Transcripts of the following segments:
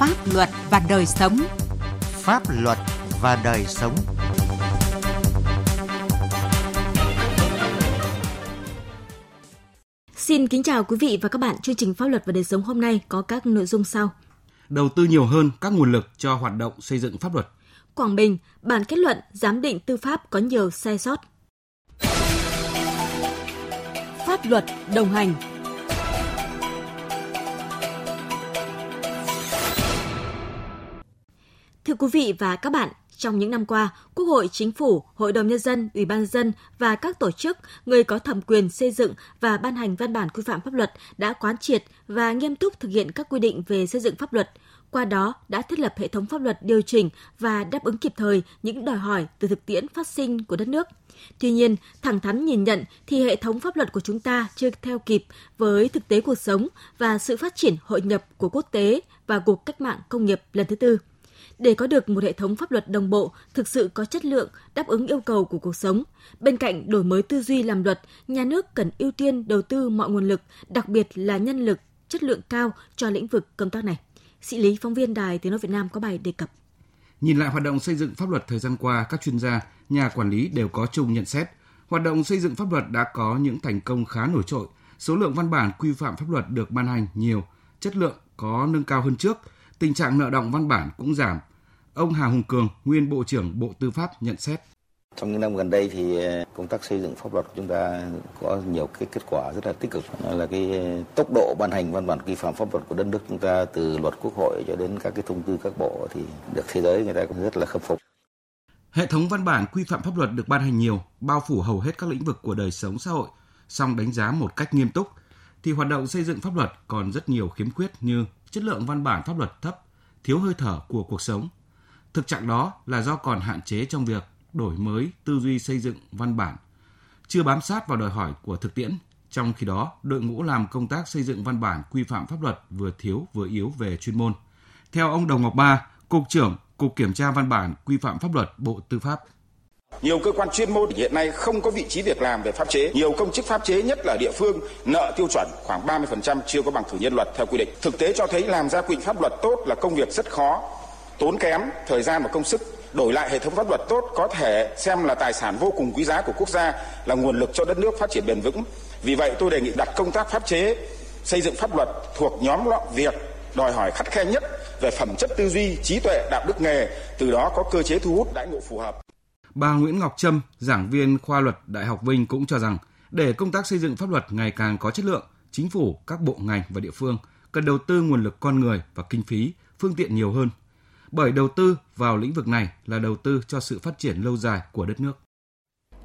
Pháp luật và đời sống. Pháp luật và đời sống. Xin kính chào quý vị và các bạn. Chương trình Pháp luật và đời sống hôm nay có các nội dung sau. Đầu tư nhiều hơn các nguồn lực cho hoạt động xây dựng pháp luật. Quảng Bình, bản kết luận giám định tư pháp có nhiều sai sót. Pháp luật đồng hành quý vị và các bạn, trong những năm qua, Quốc hội, Chính phủ, Hội đồng Nhân dân, Ủy ban dân và các tổ chức, người có thẩm quyền xây dựng và ban hành văn bản quy phạm pháp luật đã quán triệt và nghiêm túc thực hiện các quy định về xây dựng pháp luật, qua đó đã thiết lập hệ thống pháp luật điều chỉnh và đáp ứng kịp thời những đòi hỏi từ thực tiễn phát sinh của đất nước. Tuy nhiên, thẳng thắn nhìn nhận thì hệ thống pháp luật của chúng ta chưa theo kịp với thực tế cuộc sống và sự phát triển hội nhập của quốc tế và cuộc cách mạng công nghiệp lần thứ tư. Để có được một hệ thống pháp luật đồng bộ, thực sự có chất lượng, đáp ứng yêu cầu của cuộc sống, bên cạnh đổi mới tư duy làm luật, nhà nước cần ưu tiên đầu tư mọi nguồn lực, đặc biệt là nhân lực chất lượng cao cho lĩnh vực công tác này. Sĩ Lý, phóng viên Đài Tiếng Nói Việt Nam có bài đề cập. Nhìn lại hoạt động xây dựng pháp luật thời gian qua, các chuyên gia, nhà quản lý đều có chung nhận xét. Hoạt động xây dựng pháp luật đã có những thành công khá nổi trội. Số lượng văn bản quy phạm pháp luật được ban hành nhiều, chất lượng có nâng cao hơn trước, tình trạng nợ động văn bản cũng giảm. Ông Hà Hùng Cường, nguyên Bộ trưởng Bộ Tư pháp nhận xét. Trong những năm gần đây thì ờ, công tác xây dựng pháp luật của chúng ta có nhiều cái kết quả rất là tích cực. Là cái tốc độ ban hành văn bản quy phạm pháp luật của đất nước chúng ta từ luật quốc hội cho đến các cái thông tư các bộ thì được thế giới người ta cũng rất là khâm phục. Hệ thống văn bản quy phạm pháp luật được ban hành nhiều, bao phủ hầu hết các lĩnh vực của đời sống xã hội, song đánh giá một cách nghiêm túc thì hoạt động xây dựng pháp luật còn rất nhiều khiếm khuyết như chất lượng văn bản pháp luật thấp, thiếu hơi thở của cuộc sống. Thực trạng đó là do còn hạn chế trong việc đổi mới tư duy xây dựng văn bản, chưa bám sát vào đòi hỏi của thực tiễn. Trong khi đó, đội ngũ làm công tác xây dựng văn bản quy phạm pháp luật vừa thiếu vừa yếu về chuyên môn. Theo ông Đồng Ngọc Ba, Cục trưởng Cục Kiểm tra Văn bản Quy phạm Pháp luật Bộ Tư pháp. Nhiều cơ quan chuyên môn hiện nay không có vị trí việc làm về pháp chế. Nhiều công chức pháp chế nhất là địa phương nợ tiêu chuẩn khoảng 30% chưa có bằng cử nhân luật theo quy định. Thực tế cho thấy làm ra quy định pháp luật tốt là công việc rất khó, tốn kém thời gian và công sức đổi lại hệ thống pháp luật tốt có thể xem là tài sản vô cùng quý giá của quốc gia, là nguồn lực cho đất nước phát triển bền vững. Vì vậy tôi đề nghị đặt công tác pháp chế, xây dựng pháp luật thuộc nhóm việc đòi hỏi khắt khe nhất về phẩm chất tư duy, trí tuệ, đạo đức nghề, từ đó có cơ chế thu hút đãi ngộ phù hợp. Bà Nguyễn Ngọc Trâm, giảng viên khoa luật Đại học Vinh cũng cho rằng để công tác xây dựng pháp luật ngày càng có chất lượng, chính phủ, các bộ ngành và địa phương cần đầu tư nguồn lực con người và kinh phí, phương tiện nhiều hơn bởi đầu tư vào lĩnh vực này là đầu tư cho sự phát triển lâu dài của đất nước.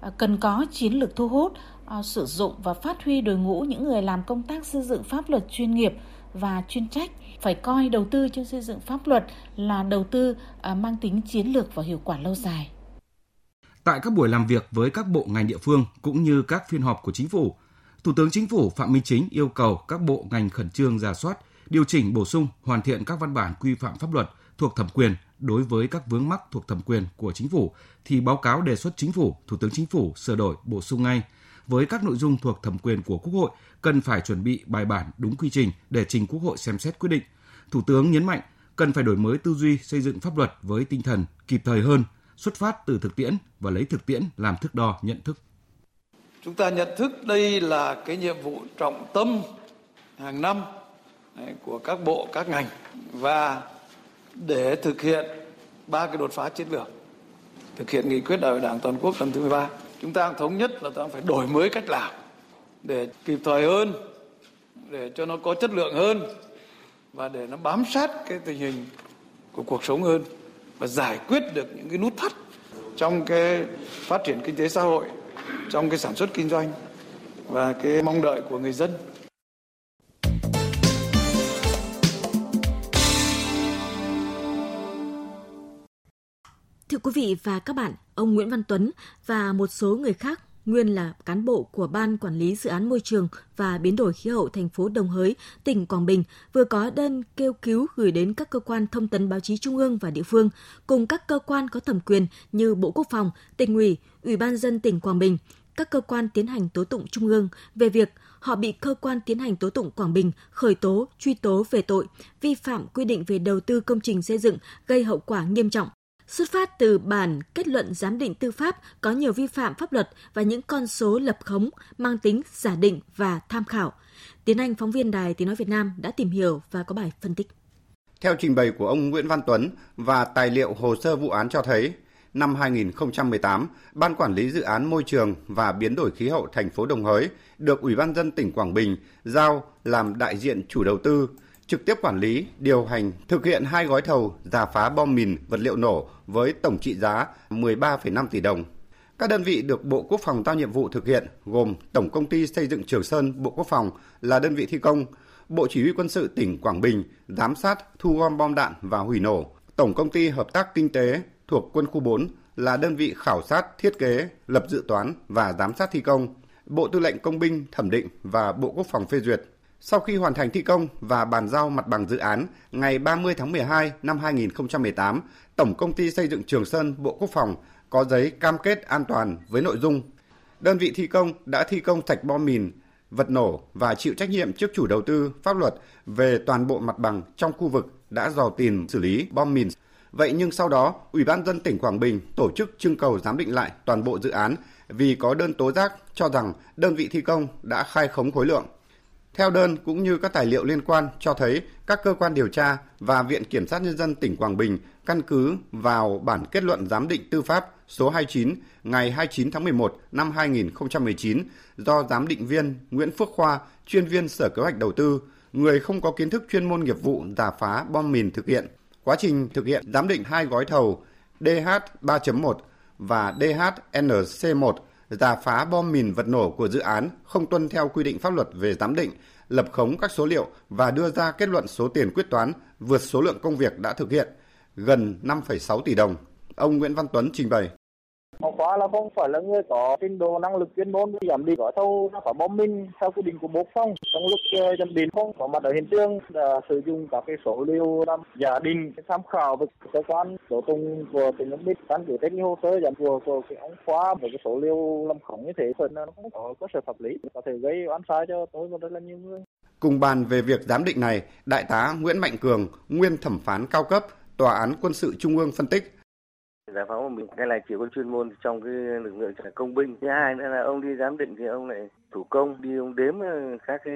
À, cần có chiến lược thu hút, à, sử dụng và phát huy đội ngũ những người làm công tác xây dựng pháp luật chuyên nghiệp và chuyên trách phải coi đầu tư cho xây dựng pháp luật là đầu tư à, mang tính chiến lược và hiệu quả lâu dài. Tại các buổi làm việc với các bộ ngành địa phương cũng như các phiên họp của chính phủ, Thủ tướng Chính phủ Phạm Minh Chính yêu cầu các bộ ngành khẩn trương giả soát, điều chỉnh bổ sung, hoàn thiện các văn bản quy phạm pháp luật thuộc thẩm quyền đối với các vướng mắc thuộc thẩm quyền của chính phủ thì báo cáo đề xuất chính phủ, Thủ tướng Chính phủ sửa đổi bổ sung ngay. Với các nội dung thuộc thẩm quyền của Quốc hội cần phải chuẩn bị bài bản đúng quy trình để trình Quốc hội xem xét quyết định. Thủ tướng nhấn mạnh cần phải đổi mới tư duy xây dựng pháp luật với tinh thần kịp thời hơn, xuất phát từ thực tiễn và lấy thực tiễn làm thước đo nhận thức. Chúng ta nhận thức đây là cái nhiệm vụ trọng tâm hàng năm của các bộ, các ngành và để thực hiện ba cái đột phá chiến lược. Thực hiện nghị quyết đại hội đảng toàn quốc lần thứ 13 chúng ta thống nhất là ta phải đổi mới cách làm để kịp thời hơn, để cho nó có chất lượng hơn và để nó bám sát cái tình hình của cuộc sống hơn và giải quyết được những cái nút thắt trong cái phát triển kinh tế xã hội, trong cái sản xuất kinh doanh và cái mong đợi của người dân. Quý vị và các bạn, ông Nguyễn Văn Tuấn và một số người khác nguyên là cán bộ của Ban Quản lý Dự án Môi trường và Biến đổi Khí hậu thành phố Đồng Hới, tỉnh Quảng Bình vừa có đơn kêu cứu gửi đến các cơ quan thông tấn báo chí trung ương và địa phương cùng các cơ quan có thẩm quyền như Bộ Quốc phòng, tỉnh ủy, Ủy ban dân tỉnh Quảng Bình, các cơ quan tiến hành tố tụng trung ương về việc họ bị cơ quan tiến hành tố tụng Quảng Bình khởi tố, truy tố về tội vi phạm quy định về đầu tư công trình xây dựng gây hậu quả nghiêm trọng. Xuất phát từ bản kết luận giám định tư pháp có nhiều vi phạm pháp luật và những con số lập khống mang tính giả định và tham khảo. Tiến Anh, phóng viên Đài Tiếng Nói Việt Nam đã tìm hiểu và có bài phân tích. Theo trình bày của ông Nguyễn Văn Tuấn và tài liệu hồ sơ vụ án cho thấy, năm 2018, Ban Quản lý Dự án Môi trường và Biến đổi Khí hậu thành phố Đồng Hới được Ủy ban dân tỉnh Quảng Bình giao làm đại diện chủ đầu tư, trực tiếp quản lý, điều hành, thực hiện hai gói thầu giả phá bom mìn vật liệu nổ với tổng trị giá 13,5 tỷ đồng. Các đơn vị được Bộ Quốc phòng giao nhiệm vụ thực hiện gồm Tổng Công ty Xây dựng Trường Sơn Bộ Quốc phòng là đơn vị thi công, Bộ Chỉ huy Quân sự tỉnh Quảng Bình giám sát thu gom bom đạn và hủy nổ, Tổng Công ty Hợp tác Kinh tế thuộc Quân khu 4 là đơn vị khảo sát, thiết kế, lập dự toán và giám sát thi công, Bộ Tư lệnh Công binh thẩm định và Bộ Quốc phòng phê duyệt. Sau khi hoàn thành thi công và bàn giao mặt bằng dự án, ngày 30 tháng 12 năm 2018, Tổng Công ty Xây dựng Trường Sơn Bộ Quốc phòng có giấy cam kết an toàn với nội dung đơn vị thi công đã thi công sạch bom mìn, vật nổ và chịu trách nhiệm trước chủ đầu tư pháp luật về toàn bộ mặt bằng trong khu vực đã dò tìm xử lý bom mìn. Vậy nhưng sau đó, Ủy ban dân tỉnh Quảng Bình tổ chức trưng cầu giám định lại toàn bộ dự án vì có đơn tố giác cho rằng đơn vị thi công đã khai khống khối lượng. Theo đơn cũng như các tài liệu liên quan cho thấy các cơ quan điều tra và Viện Kiểm sát Nhân dân tỉnh Quảng Bình căn cứ vào bản kết luận giám định tư pháp số 29 ngày 29 tháng 11 năm 2019 do giám định viên Nguyễn Phước Khoa, chuyên viên Sở Kế hoạch Đầu tư, người không có kiến thức chuyên môn nghiệp vụ giả phá bom mìn thực hiện. Quá trình thực hiện giám định hai gói thầu DH 3.1 và DHNC1 giả phá bom mìn vật nổ của dự án không tuân theo quy định pháp luật về giám định, lập khống các số liệu và đưa ra kết luận số tiền quyết toán vượt số lượng công việc đã thực hiện, gần 5,6 tỷ đồng. Ông Nguyễn Văn Tuấn trình bày hôm qua là không phải là người có trình độ năng lực chuyên môn giảm đi gói thầu nó phải bom minh theo quy định của bộ phong trong lúc ờ, giám định không có mặt ở hiện trường đã sử dụng các cái số liệu làm giả định tham khảo với cơ quan tố tụng của tỉnh Lâm Bình căn cứ trên hồ sơ giảm của của cái ông khóa một cái số liệu làm khống như thế phần nó không có cơ sở pháp lý có thể gây oan sai cho tôi và rất là nhiều người. Cùng bàn về việc giám định này, Đại tá Nguyễn Mạnh Cường, nguyên thẩm phán cao cấp, Tòa án Quân sự Trung ương phân tích giải phóng của mình cái này chỉ có chuyên môn trong cái lực lượng công binh. Thứ hai nữa là ông đi giám định thì ông lại thủ công đi ông đếm ờ, các cái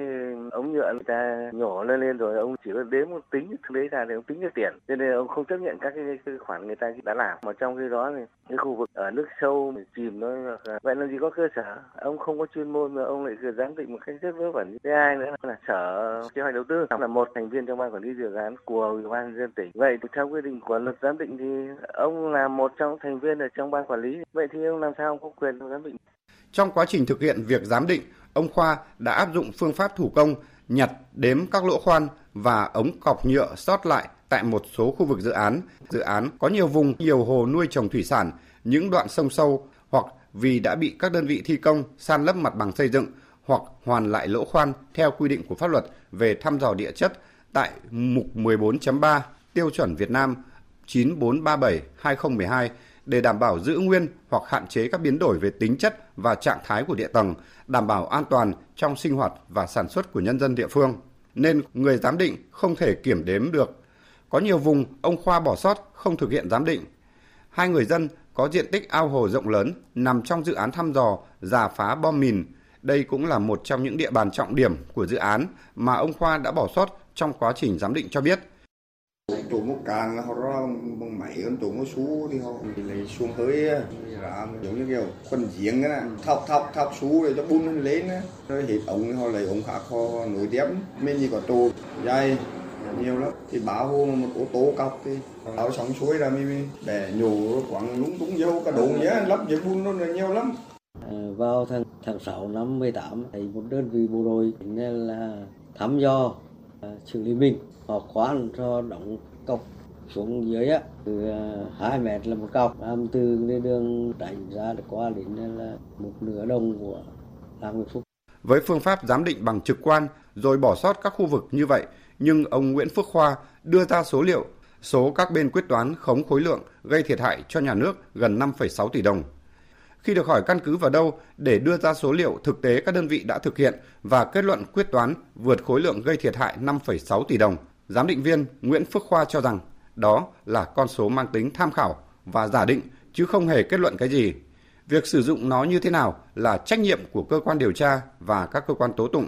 ống nhựa người ta nhỏ lên lên rồi ông chỉ có đếm một tính lấy ra thì ông tính được tiền. Cho nên ông không chấp nhận các cái, cái khoản người ta đã làm. Mà trong khi đó thì cái khu vực ở nước sâu chìm nó vậy là gì có cơ sở? Ông không có chuyên môn mà ông lại giám định một cách rất vớ vẩn. Thứ hai nữa là sở kế hoạch đầu tư? Là một thành viên trong ban quản lý dự án của ủy ban dân tỉnh. Vậy thì theo quy định của luật giám định thì ông là một trong thành viên ở trong ban quản lý. Vậy thì ông làm sao ông có quyền giám định? Trong quá trình thực hiện việc giám định, ông Khoa đã áp dụng phương pháp thủ công nhặt đếm các lỗ khoan và ống cọc nhựa sót lại tại một số khu vực dự án. Dự án có nhiều vùng, nhiều hồ nuôi trồng thủy sản, những đoạn sông sâu hoặc vì đã bị các đơn vị thi công san lấp mặt bằng xây dựng hoặc hoàn lại lỗ khoan theo quy định của pháp luật về thăm dò địa chất tại mục 14.3 tiêu chuẩn Việt Nam 9437-2012 để đảm bảo giữ nguyên hoặc hạn chế các biến đổi về tính chất và trạng thái của địa tầng, đảm bảo an toàn trong sinh hoạt và sản xuất của nhân dân địa phương. Nên người giám định không thể kiểm đếm được. Có nhiều vùng ông Khoa bỏ sót không thực hiện giám định. Hai người dân có diện tích ao hồ rộng lớn nằm trong dự án thăm dò giả phá bom mìn. Đây cũng là một trong những địa bàn trọng điểm của dự án mà ông Khoa đã bỏ sót trong quá trình giám định cho biết – trụ một càng là họ ra bằng máy con trụ một số thì họ lấy xuống hơi là giống như kiểu quần giếng á thọc thọc thọc sú để cho bún lên á. Rồi hết ống họ lấy ống khác họ nối tiếp. Mình chỉ có trụ dây nhiều lắm. Thì báo hồ một ô tô cọc thì báo sóng suối ra mình để nhổ quẳng lúng túng dâu cả đồn nhá lắp dây bún nó nhiều lắm. À, vào tháng tháng 6 năm 18 thấy một đơn vị bộ đội nên là thăm dò à, xử lý mình. Họ khoan cho đóng cọc xuống dưới á từ à, hai mét là một cọc làm từ lên đường đánh ra được qua đến là một nửa đồng của làng Nguyễn Phúc. Với phương pháp giám định bằng trực quan rồi bỏ sót các khu vực như vậy, nhưng ông Nguyễn Phước Khoa đưa ra số liệu số các bên quyết toán khống khối lượng gây thiệt hại cho nhà nước gần 5,6 tỷ đồng. Khi được hỏi căn cứ vào đâu để đưa ra số liệu thực tế các đơn vị đã thực hiện và kết luận quyết toán vượt khối lượng gây thiệt hại 5,6 tỷ đồng, giám định viên Nguyễn Phước Khoa cho rằng đó là con số mang tính tham khảo và giả định chứ không hề kết luận cái gì. Việc sử dụng nó như thế nào là trách nhiệm của cơ quan điều tra và các cơ quan tố tụng.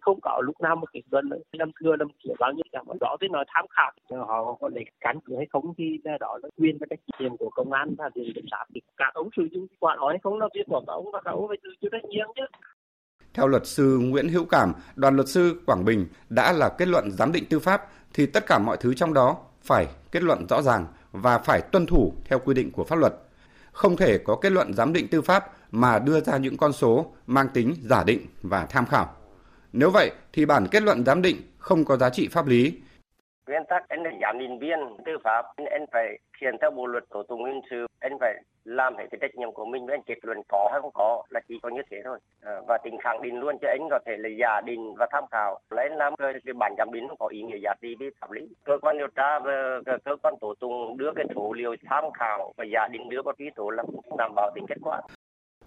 Không có lúc nào một cái luận năm xưa, năm kia, bao nhiêu chẳng đó thế nói tham khảo. Ờ, họ có lấy cán cứ hay không thì đó là quyền và trách nhiệm của công an và viện kiểm sát. Thì cả ông sử dụng quả nói không là việc của ông và cả ông phải tự chịu trách nhiệm chứ theo luật sư Nguyễn Hữu Cảm, đoàn luật sư Quảng Bình đã là kết luận giám định tư pháp thì tất cả mọi thứ trong đó phải kết luận rõ ràng và phải tuân thủ theo quy định của pháp luật. Không thể có kết luận giám định tư pháp mà đưa ra những con số mang tính giả định và tham khảo. Nếu vậy thì bản kết luận giám định không có giá trị pháp lý. Nguyên tắc anh là giám định viên tư pháp, anh phải thiền theo bộ luật tố tụng hình sự, anh phải làm hết cái trách nhiệm của mình với anh kết luận có hay không có là chỉ có như thế thôi. À, và tính khẳng định luôn cho anh có thể là giả định và tham khảo. Lấy làm cái, cái bản giám định không có ý nghĩa giá trị về pháp lý. Cơ quan điều tra và cơ quan tố tụng đưa cái số liệu tham khảo và giả định đưa vào truy tố là cũng đảm bảo tính kết quả.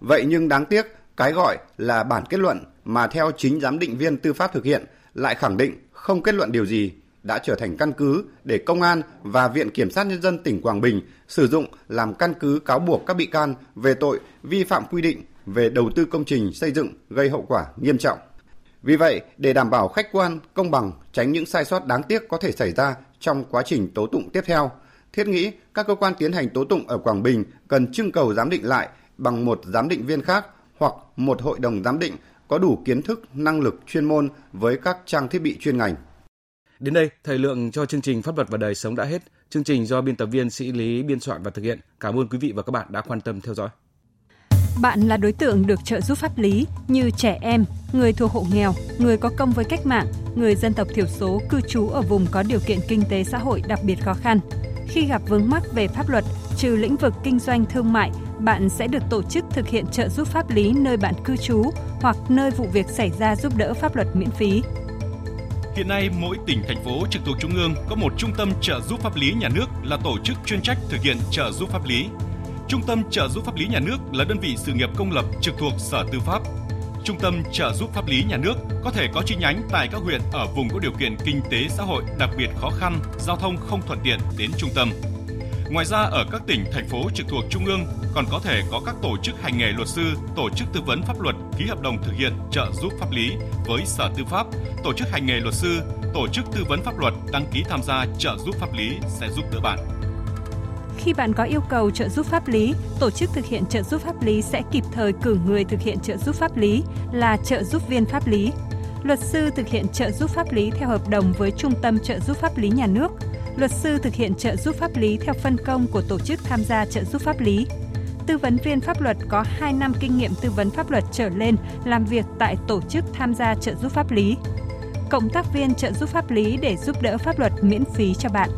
Vậy nhưng đáng tiếc, cái gọi là bản kết luận mà theo chính giám định viên tư pháp thực hiện lại khẳng định không kết luận điều gì đã trở thành căn cứ để công an và Viện Kiểm sát Nhân dân tỉnh Quảng Bình sử dụng làm căn cứ cáo buộc các bị can về tội vi phạm quy định về đầu tư công trình xây dựng gây hậu quả nghiêm trọng. Vì vậy, để đảm bảo khách quan, công bằng, tránh những sai sót đáng tiếc có thể xảy ra trong quá trình tố tụng tiếp theo, thiết nghĩ các cơ quan tiến hành tố tụng ở Quảng Bình cần trưng cầu giám định lại bằng một giám định viên khác hoặc một hội đồng giám định có đủ kiến thức, năng lực chuyên môn với các trang thiết bị chuyên ngành. Đến đây, thời lượng cho chương trình Pháp luật và đời sống đã hết. Chương trình do biên tập viên Sĩ Lý biên soạn và thực hiện. Cảm ơn quý vị và các bạn đã quan tâm theo dõi. Bạn là đối tượng được trợ giúp pháp lý như trẻ em, người thuộc hộ nghèo, người có công với cách mạng, người dân tộc thiểu số cư trú ở vùng có điều kiện kinh tế xã hội đặc biệt khó khăn. Khi gặp vướng mắc về pháp luật, trừ lĩnh vực kinh doanh thương mại, bạn sẽ được tổ chức thực hiện trợ giúp pháp lý nơi bạn cư trú hoặc nơi vụ việc xảy ra giúp đỡ pháp luật miễn phí. Hiện nay, mỗi tỉnh, thành phố trực thuộc Trung ương có một trung tâm trợ giúp pháp lý nhà nước là tổ chức chuyên trách thực hiện trợ giúp pháp lý. Trung tâm trợ giúp pháp lý nhà nước là đơn vị sự nghiệp công lập trực thuộc Sở Tư pháp. Trung tâm trợ giúp pháp lý nhà nước có thể có chi nhánh tại các huyện ở vùng có điều kiện kinh tế xã hội đặc biệt khó khăn, giao thông không thuận tiện đến trung tâm. Ngoài ra ở các tỉnh, thành phố trực thuộc Trung ương còn có thể có các tổ chức hành nghề luật sư, tổ chức tư vấn pháp luật ký hợp đồng thực hiện trợ giúp pháp lý với Sở Tư pháp, tổ chức hành nghề luật sư, tổ chức tư vấn pháp luật đăng ký tham gia trợ giúp pháp lý sẽ giúp đỡ bạn. Khi bạn có yêu cầu trợ giúp pháp lý, tổ chức thực hiện trợ giúp pháp lý sẽ kịp thời cử người thực hiện trợ giúp pháp lý là trợ giúp viên pháp lý. Luật sư thực hiện trợ giúp pháp lý theo hợp đồng với Trung tâm trợ giúp pháp lý nhà nước. Luật sư thực hiện trợ giúp pháp lý theo phân công của tổ chức tham gia trợ giúp pháp lý. Tư vấn viên pháp luật có 2 năm kinh nghiệm tư vấn pháp luật trở lên làm việc tại tổ chức tham gia trợ giúp pháp lý. Cộng tác viên trợ giúp pháp lý để giúp đỡ pháp luật miễn phí cho bạn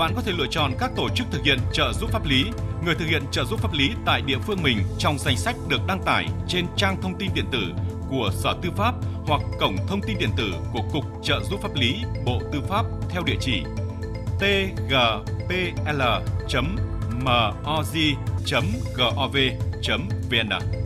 bạn có thể lựa chọn các tổ chức thực hiện trợ giúp pháp lý, người thực hiện trợ giúp pháp lý tại địa phương mình trong danh sách được đăng tải trên trang thông tin điện tử của Sở Tư pháp hoặc cổng thông tin điện tử của Cục Trợ giúp pháp lý Bộ Tư pháp theo địa chỉ tgpl.moz.gov.vn.